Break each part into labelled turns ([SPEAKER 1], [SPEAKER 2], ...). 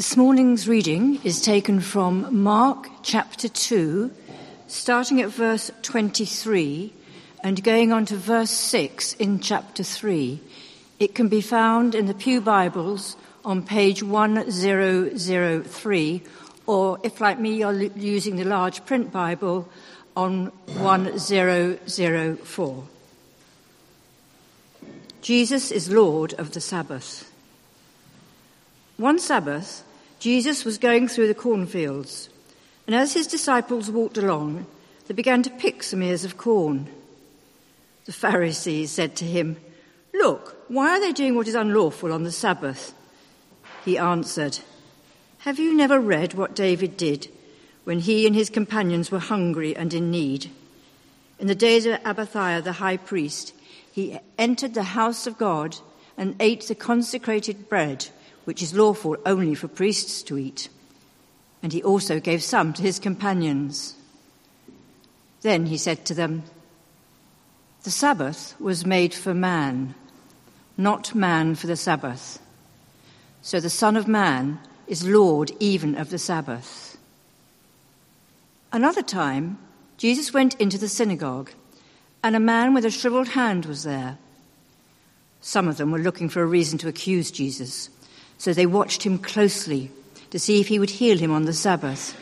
[SPEAKER 1] This morning's reading is taken from Mark chapter 2, starting at verse 23 and going on to verse 6 in chapter 3. It can be found in the Pew Bibles on page 1003, or if, like me, you're using the large print Bible, on 1004. Jesus is Lord of the Sabbath. One Sabbath, Jesus was going through the cornfields, and as his disciples walked along, they began to pick some ears of corn. The Pharisees said to him, Look, why are they doing what is unlawful on the Sabbath? He answered, Have you never read what David did when he and his companions were hungry and in need? In the days of Abiathar the high priest, he entered the house of God and ate the consecrated bread which is lawful only for priests to eat. And he also gave some to his companions. Then he said to them, The Sabbath was made for man, not man for the Sabbath. So the Son of Man is Lord even of the Sabbath. Another time, Jesus went into the synagogue, and a man with a shriveled hand was there. Some of them were looking for a reason to accuse Jesus. So they watched him closely to see if he would heal him on the Sabbath.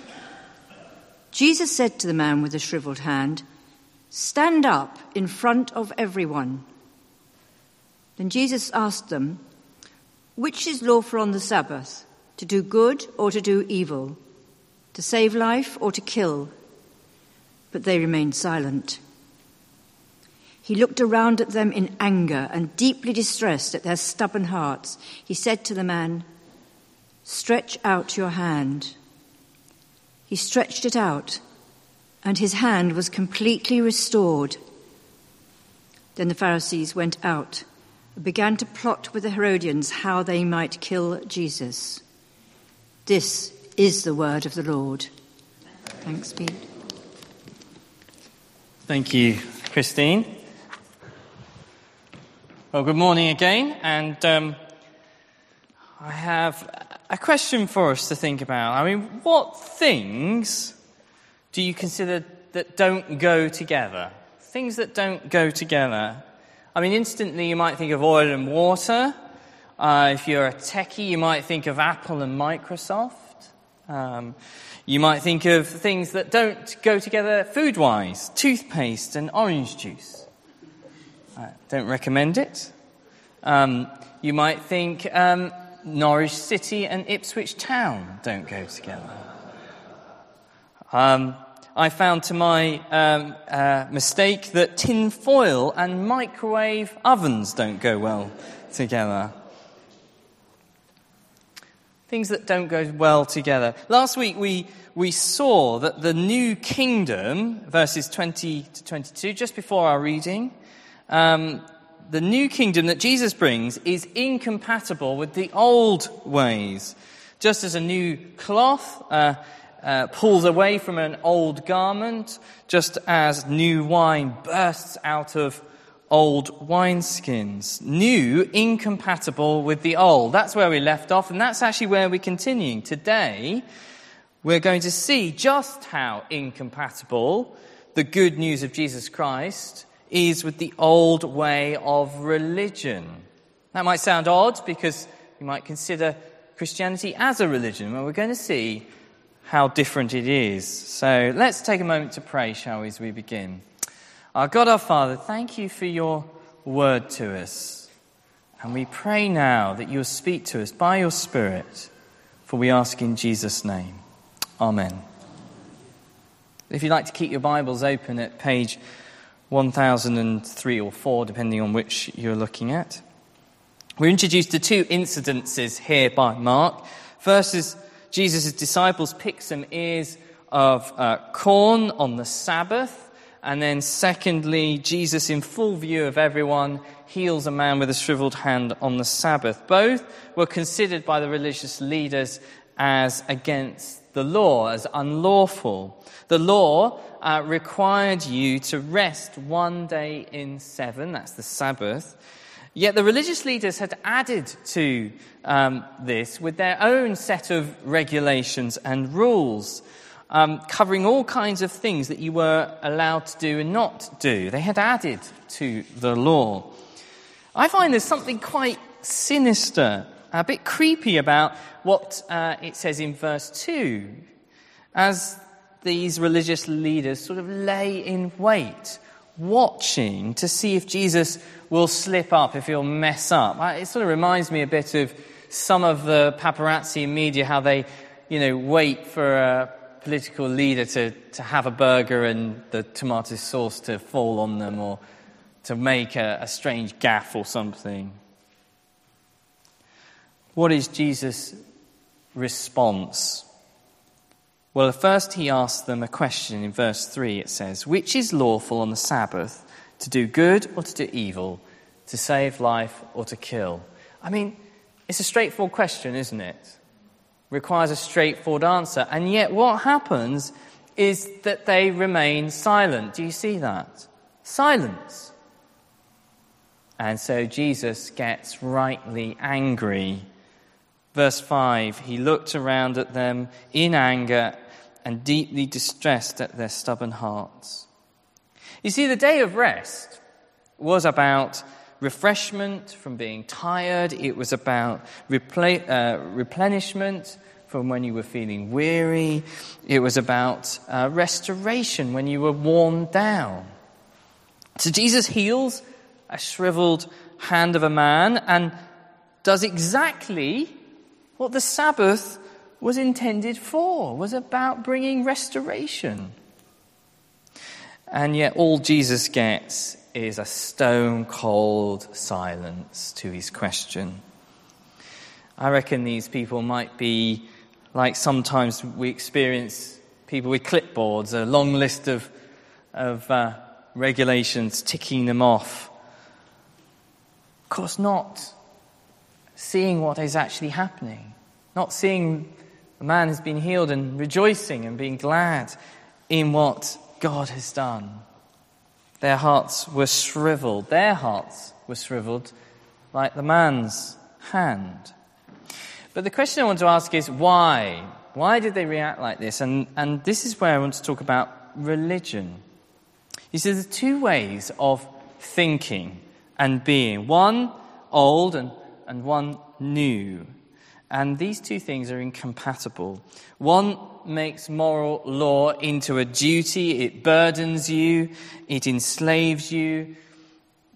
[SPEAKER 1] Jesus said to the man with the shriveled hand, Stand up in front of everyone. Then Jesus asked them, Which is lawful on the Sabbath, to do good or to do evil, to save life or to kill? But they remained silent. He looked around at them in anger and deeply distressed at their stubborn hearts. He said to the man, Stretch out your hand. He stretched it out, and his hand was completely restored. Then the Pharisees went out and began to plot with the Herodians how they might kill Jesus. This is the word of the Lord. Thanks be.
[SPEAKER 2] Thank you, Christine. Well, good morning again, and um, I have a question for us to think about. I mean, what things do you consider that don't go together? Things that don't go together. I mean, instantly you might think of oil and water. Uh, if you're a techie, you might think of Apple and Microsoft. Um, you might think of things that don't go together food wise toothpaste and orange juice. I don't recommend it. Um, you might think um, Norwich City and Ipswich Town don't go together. Um, I found to my um, uh, mistake that tin foil and microwave ovens don't go well together. Things that don't go well together. Last week we, we saw that the new kingdom, verses 20 to 22, just before our reading, um, the new kingdom that Jesus brings is incompatible with the old ways. Just as a new cloth uh, uh, pulls away from an old garment, just as new wine bursts out of old wineskins. New, incompatible with the old. That's where we left off, and that's actually where we're continuing. Today, we're going to see just how incompatible the good news of Jesus Christ is with the old way of religion. That might sound odd because you might consider Christianity as a religion, but we're going to see how different it is. So let's take a moment to pray, shall we, as we begin. Our God, our Father, thank you for your word to us. And we pray now that you'll speak to us by your Spirit, for we ask in Jesus' name. Amen. If you'd like to keep your Bibles open at page 1003 or 4, depending on which you're looking at. We're introduced to two incidences here by Mark. First is Jesus' disciples pick some ears of uh, corn on the Sabbath. And then, secondly, Jesus, in full view of everyone, heals a man with a shriveled hand on the Sabbath. Both were considered by the religious leaders as against the law, as unlawful. The law uh, required you to rest one day in seven, that's the Sabbath. Yet the religious leaders had added to um, this with their own set of regulations and rules, um, covering all kinds of things that you were allowed to do and not do. They had added to the law. I find there's something quite sinister, a bit creepy about what uh, it says in verse 2 as these religious leaders sort of lay in wait, watching to see if Jesus will slip up, if he'll mess up. It sort of reminds me a bit of some of the paparazzi media, how they, you know, wait for a political leader to, to have a burger and the tomato sauce to fall on them or to make a, a strange gaffe or something. What is Jesus' response? Well, first he asks them a question in verse 3. It says, Which is lawful on the Sabbath, to do good or to do evil, to save life or to kill? I mean, it's a straightforward question, isn't it? Requires a straightforward answer. And yet, what happens is that they remain silent. Do you see that? Silence. And so Jesus gets rightly angry. Verse 5 He looked around at them in anger and deeply distressed at their stubborn hearts. You see, the day of rest was about refreshment from being tired, it was about uh, replenishment from when you were feeling weary, it was about uh, restoration when you were worn down. So Jesus heals a shriveled hand of a man and does exactly what the Sabbath was intended for, was about bringing restoration. And yet, all Jesus gets is a stone cold silence to his question. I reckon these people might be like sometimes we experience people with clipboards, a long list of, of uh, regulations, ticking them off. Of course, not seeing what is actually happening, not seeing a man has been healed and rejoicing and being glad in what God has done. Their hearts were shriveled. Their hearts were shriveled like the man's hand. But the question I want to ask is why? Why did they react like this? And, and this is where I want to talk about religion. You see, there's two ways of thinking and being one old and, and one new. And these two things are incompatible. One makes moral law into a duty, it burdens you, it enslaves you.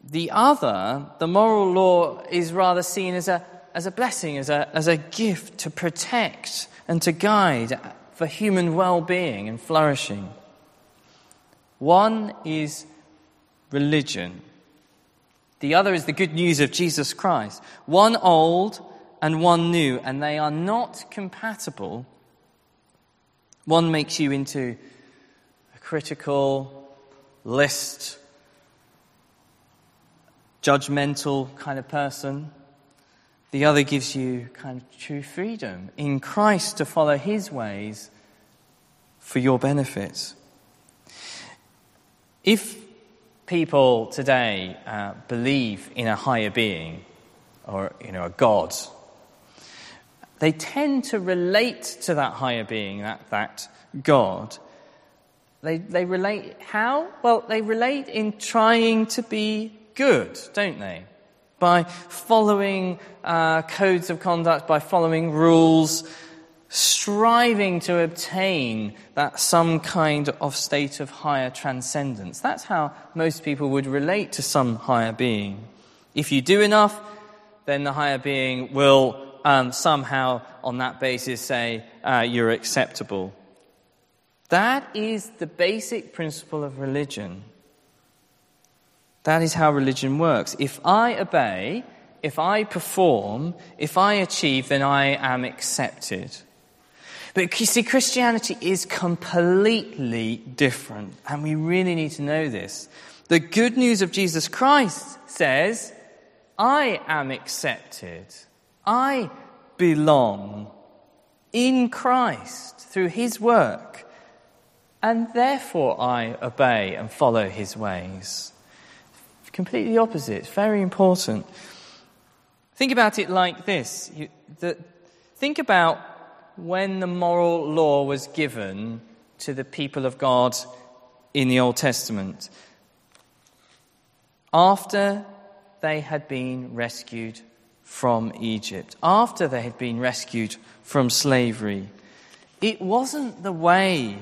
[SPEAKER 2] The other, the moral law, is rather seen as a, as a blessing, as a, as a gift to protect and to guide for human well being and flourishing. One is religion, the other is the good news of Jesus Christ. One old, and one new, and they are not compatible. One makes you into a critical, list, judgmental kind of person. The other gives you kind of true freedom in Christ to follow his ways for your benefit. If people today uh, believe in a higher being or you know a god they tend to relate to that higher being, that, that God. They, they relate how? Well, they relate in trying to be good, don't they? By following uh, codes of conduct, by following rules, striving to obtain that some kind of state of higher transcendence. That's how most people would relate to some higher being. If you do enough, then the higher being will um, somehow on that basis say uh, you're acceptable. That is the basic principle of religion. That is how religion works. If I obey, if I perform, if I achieve, then I am accepted. But you see, Christianity is completely different, and we really need to know this. The good news of Jesus Christ says, I am accepted. I belong in Christ through his work, and therefore I obey and follow his ways. Completely opposite, very important. Think about it like this. You, the, think about when the moral law was given to the people of God in the Old Testament. After they had been rescued from Egypt, after they had been rescued from slavery, it wasn't the way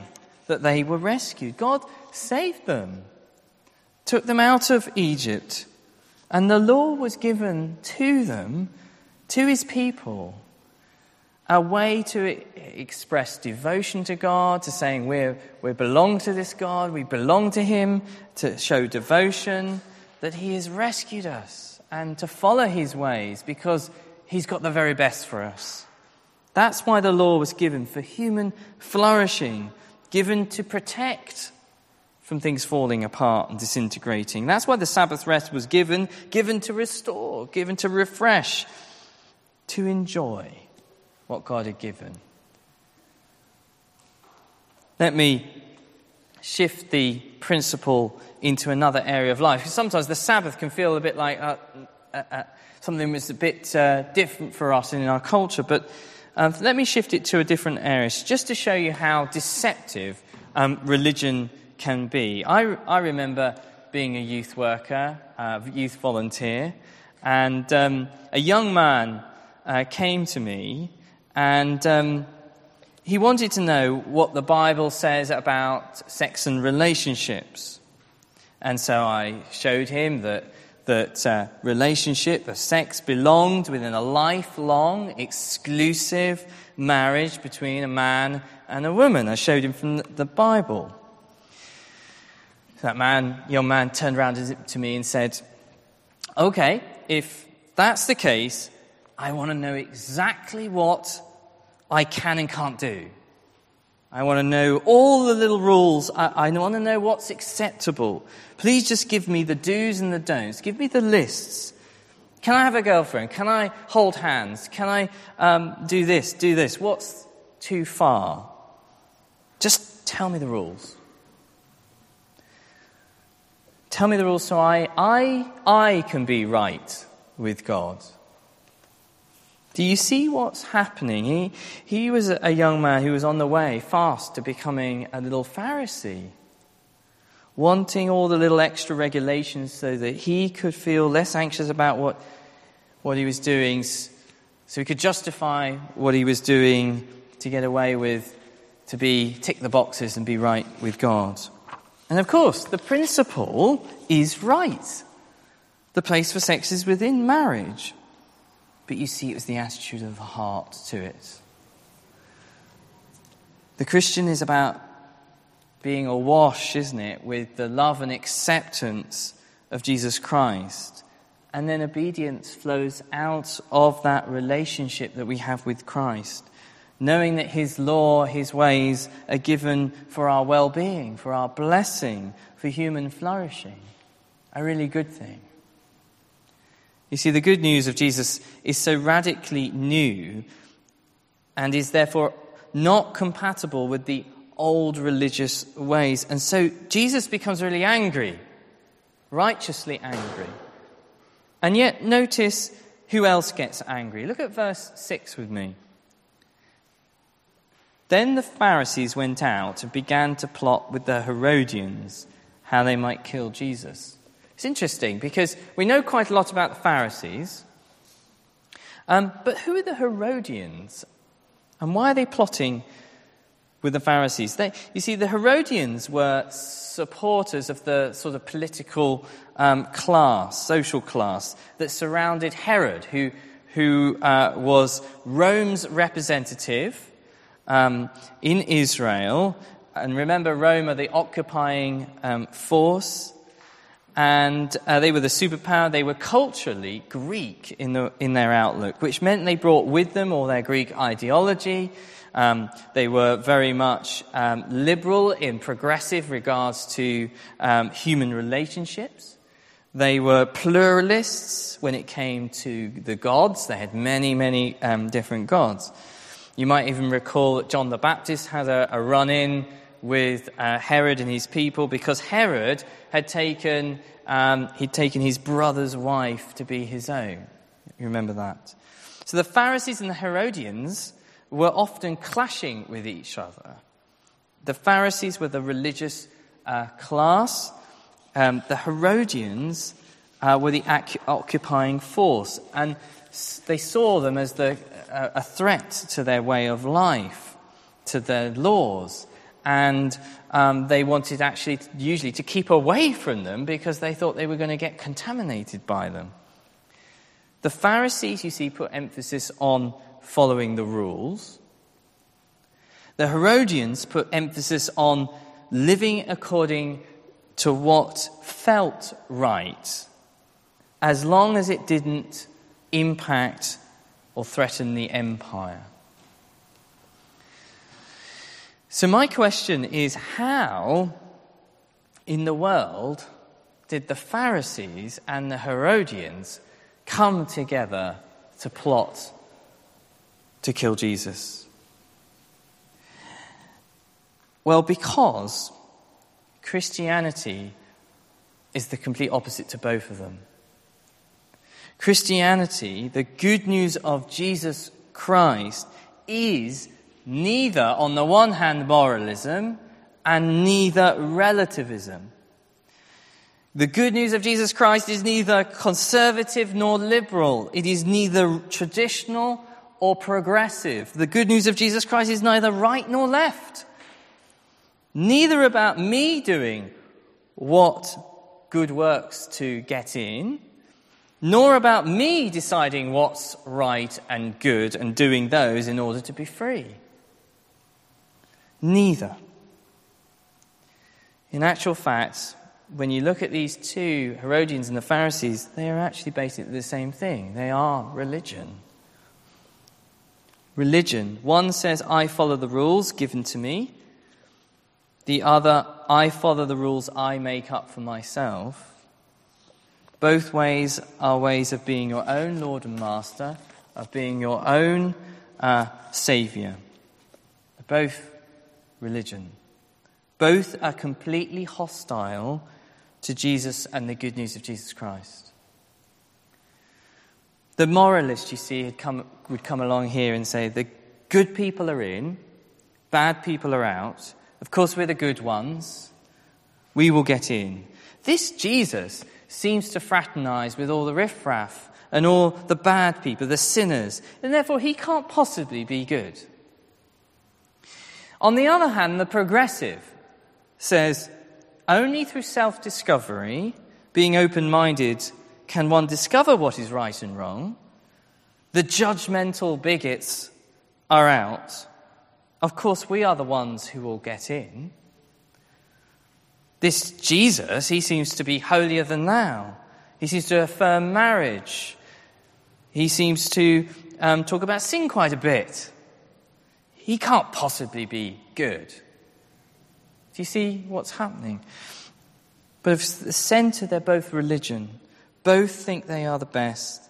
[SPEAKER 2] that they were rescued. God saved them, took them out of Egypt, and the law was given to them, to his people a way to express devotion to God, to saying we we belong to this God, we belong to Him, to show devotion, that He has rescued us, and to follow His ways because He's got the very best for us. That's why the law was given for human flourishing, given to protect from things falling apart and disintegrating. That's why the Sabbath rest was given, given to restore, given to refresh, to enjoy what God had given. Let me shift the principle into another area of life. Sometimes the Sabbath can feel a bit like uh, uh, uh, something that's a bit uh, different for us in our culture, but um, let me shift it to a different area just to show you how deceptive um, religion can be. I, I remember being a youth worker, a youth volunteer, and um, a young man uh, came to me and um, he wanted to know what the Bible says about sex and relationships. And so I showed him that, that uh, relationship, the sex, belonged within a lifelong, exclusive marriage between a man and a woman. I showed him from the Bible. That man, young man, turned around to me and said, Okay, if that's the case, I want to know exactly what I can and can't do. I want to know all the little rules. I, I, want to know what's acceptable. Please just give me the do's and the don'ts. Give me the lists. Can I have a girlfriend? Can I hold hands? Can I um, do this, do this? What's too far? Just tell me the rules. Tell me the rules so I, I, I can be right with God. Do you see what's happening? He, he was a young man who was on the way fast to becoming a little Pharisee, wanting all the little extra regulations so that he could feel less anxious about what, what he was doing, so he could justify what he was doing to get away with, to be tick the boxes and be right with God. And of course, the principle is right. The place for sex is within marriage but you see it was the attitude of the heart to it. The Christian is about being awash, isn't it, with the love and acceptance of Jesus Christ. And then obedience flows out of that relationship that we have with Christ, knowing that His law, His ways are given for our well being, for our blessing, for human flourishing. A really good thing. You see, the good news of Jesus is so radically new and is therefore not compatible with the old religious ways. And so Jesus becomes really angry, righteously angry. And yet, notice who else gets angry. Look at verse 6 with me. Then the Pharisees went out and began to plot with the Herodians how they might kill Jesus. It's interesting because we know quite a lot about the Pharisees, um, but who are the Herodians? And why are they plotting with the Pharisees? They, you see, the Herodians were supporters of the sort of political um, class, social class, that surrounded Herod, who, who uh, was Rome's representative um, in Israel. And remember, Rome are the occupying um, force and uh, they were the superpower. They were culturally Greek in, the, in their outlook, which meant they brought with them all their Greek ideology. Um, they were very much um, liberal in progressive regards to um, human relationships. They were pluralists when it came to the gods. They had many, many um, different gods. You might even recall that John the Baptist had a, a run in with uh, Herod and his people because Herod had taken, um, he'd taken his brother's wife to be his own. You remember that. So the Pharisees and the Herodians were often clashing with each other. The Pharisees were the religious uh, class, um, the Herodians uh, were the ac- occupying force, and s- they saw them as the, uh, a threat to their way of life, to their laws, and um, they wanted actually, usually, to keep away from them because they thought they were going to get contaminated by them. The Pharisees, you see, put emphasis on following the rules. The Herodians put emphasis on living according to what felt right, as long as it didn't impact or threaten the empire. So, my question is how in the world did the Pharisees and the Herodians come together to plot to kill Jesus? Well, because Christianity is the complete opposite to both of them. Christianity, the good news of Jesus Christ, is neither, on the one hand, moralism and neither relativism. The good news of Jesus Christ is neither conservative nor liberal. It is neither traditional or progressive. The good news of Jesus Christ is neither right nor left. Neither about me doing what good works to get in, nor about me deciding what's right and good and doing those in order to be free. Neither. In actual fact, when you look at these two, Herodians and the Pharisees, they are actually basically the same thing. They are religion. Religion. One says, I follow the rules given to me. The other, I follow the rules I make up for myself. Both ways are ways of being your own Lord and Master, of being your own uh, Saviour. Both religion. Both are completely hostile to Jesus and the good news of Jesus Christ. The moralist, you see, come, would come along here and say the good people are in, bad people are out. Of course, we're the good ones. We will get in. This Jesus seems to fraternize with all the riffraff and all the bad people, the sinners, and therefore he can't possibly be good. On the other hand, the progressive says only through self discovery, being open minded, can one discover what is right and wrong. The judgmental bigots are out. Of course, we are the ones who will get in. This Jesus, he seems to be holier than thou. He seems to affirm marriage. He seems to um, talk about sin quite a bit. He can't possibly be good. Do you see what's happening? But at the center, they're both religion. Both think they are the best.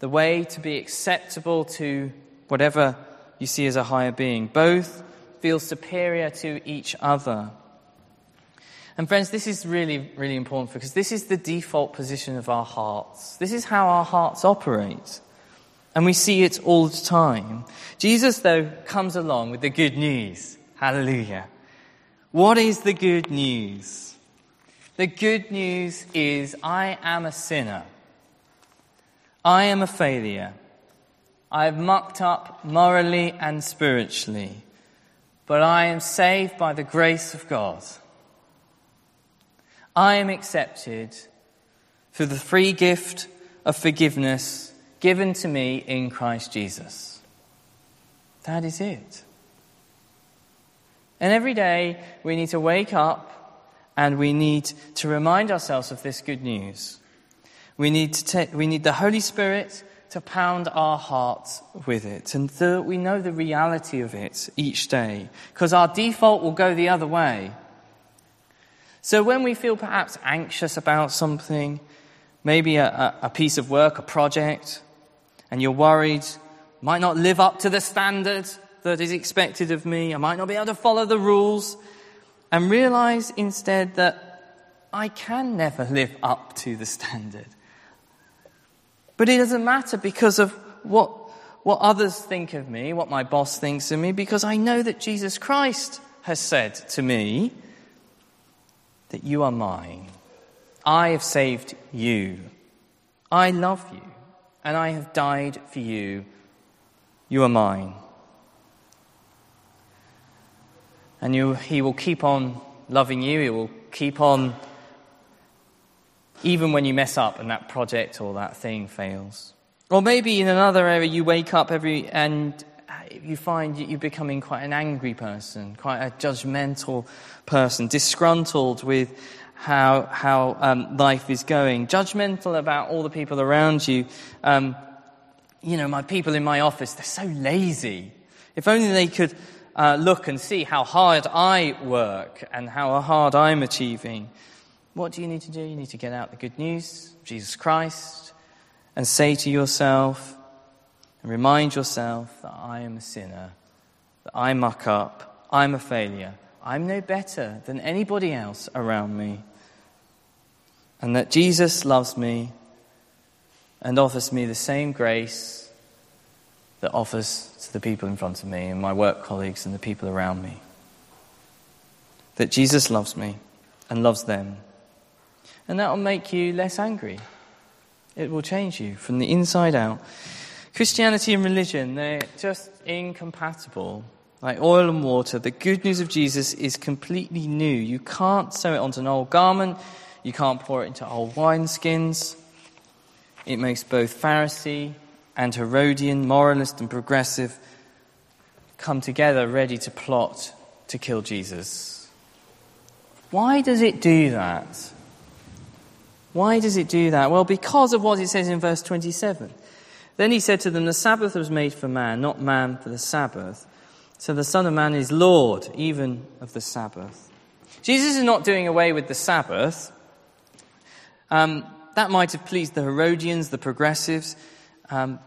[SPEAKER 2] The way to be acceptable to whatever you see as a higher being. Both feel superior to each other. And friends, this is really, really important because this is the default position of our hearts. This is how our hearts operate. And we see it all the time. Jesus, though, comes along with the good news. Hallelujah. What is the good news? The good news is I am a sinner. I am a failure. I have mucked up morally and spiritually, but I am saved by the grace of God. I am accepted through the free gift of forgiveness given to me in Christ Jesus. That is it. And every day we need to wake up and we need to remind ourselves of this good news. We need, to take, we need the Holy Spirit to pound our hearts with it and we know the reality of it each day because our default will go the other way. So when we feel perhaps anxious about something, maybe a, a piece of work, a project, and you're worried, might not live up to the standard that is expected of me, I might not be able to follow the rules, and realize instead that I can never live up to the standard. But it doesn't matter because of what, what others think of me, what my boss thinks of me, because I know that Jesus Christ has said to me that you are mine. I have saved you. I love you, and I have died for you. You are mine. And you, he will keep on loving you. He will keep on, even when you mess up and that project or that thing fails. Or maybe in another area, you wake up every and you find you're becoming quite an angry person, quite a judgmental person, disgruntled with how, how um, life is going, judgmental about all the people around you. Um, you know, my people in my office, they're so lazy. If only they could uh, look and see how hard I work and how hard I'm achieving. What do you need to do? You need to get out the good news, Jesus Christ, and say to yourself, and remind yourself that I am a sinner, that I muck up, I'm a failure, I'm no better than anybody else around me, and that Jesus loves me and offers me the same grace that offers to the people in front of me and my work colleagues and the people around me. That Jesus loves me and loves them. And that will make you less angry. It will change you from the inside out. Christianity and religion, they're just incompatible. Like oil and water, the good news of Jesus is completely new. You can't sew it onto an old garment, you can't pour it into old wineskins. It makes both Pharisee and Herodian, moralist and progressive, come together ready to plot to kill Jesus. Why does it do that? Why does it do that? Well, because of what it says in verse 27. Then he said to them, The Sabbath was made for man, not man for the Sabbath. So the Son of Man is Lord, even of the Sabbath. Jesus is not doing away with the Sabbath. Um, that might have pleased the Herodians, the progressives. Um,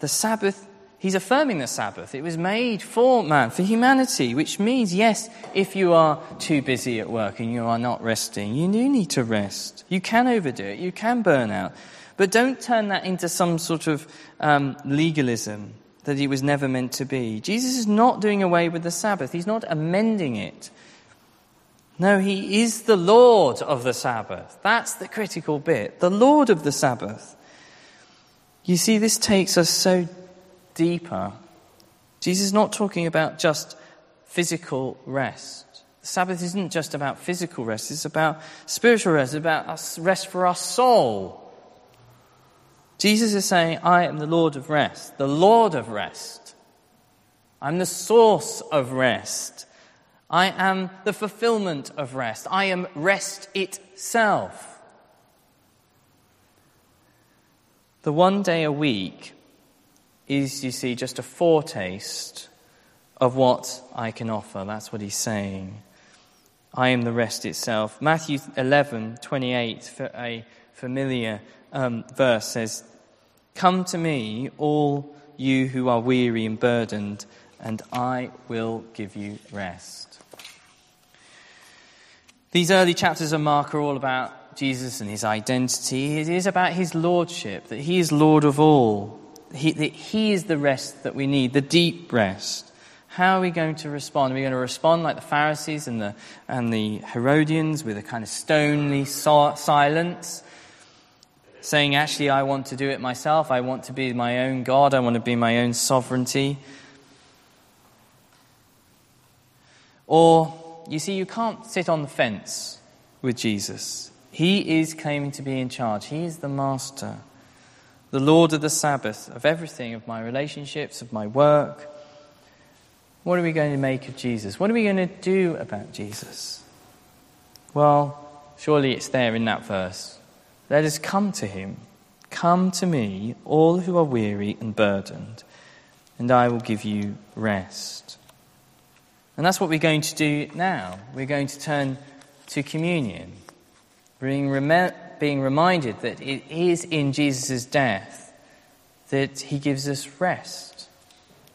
[SPEAKER 2] the Sabbath, he's affirming the Sabbath. It was made for man, for humanity, which means, yes, if you are too busy at work and you are not resting, you do need to rest. You can overdo it, you can burn out. But don't turn that into some sort of um, legalism that it was never meant to be. Jesus is not doing away with the Sabbath, he's not amending it. No, he is the Lord of the Sabbath. That's the critical bit. The Lord of the Sabbath. You see, this takes us so deeper. Jesus is not talking about just physical rest. The Sabbath isn't just about physical rest, it's about spiritual rest, it's about rest for our soul. Jesus is saying, I am the Lord of rest, the Lord of rest. I'm the source of rest. I am the fulfillment of rest. I am rest itself. The one day a week is, you see, just a foretaste of what I can offer. That's what he's saying. I am the rest itself. Matthew 11, 28, a familiar um, verse says, Come to me, all you who are weary and burdened, and I will give you rest. These early chapters of Mark are all about Jesus and his identity. It is about his lordship, that he is Lord of all, he, that he is the rest that we need, the deep rest. How are we going to respond? Are we going to respond like the Pharisees and the, and the Herodians with a kind of stony silence, saying, actually, I want to do it myself. I want to be my own God. I want to be my own sovereignty. Or, you see, you can't sit on the fence with Jesus. He is claiming to be in charge. He is the master, the Lord of the Sabbath, of everything, of my relationships, of my work. What are we going to make of Jesus? What are we going to do about Jesus? Well, surely it's there in that verse. Let us come to him. Come to me, all who are weary and burdened, and I will give you rest. And that's what we're going to do now. We're going to turn to communion being, rem- being reminded that it is in Jesus' death that he gives us rest.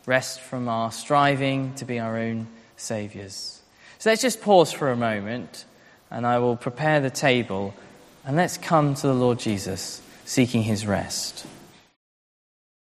[SPEAKER 2] Rest from our striving to be our own saviours. So let's just pause for a moment and I will prepare the table and let's come to the Lord Jesus seeking his rest.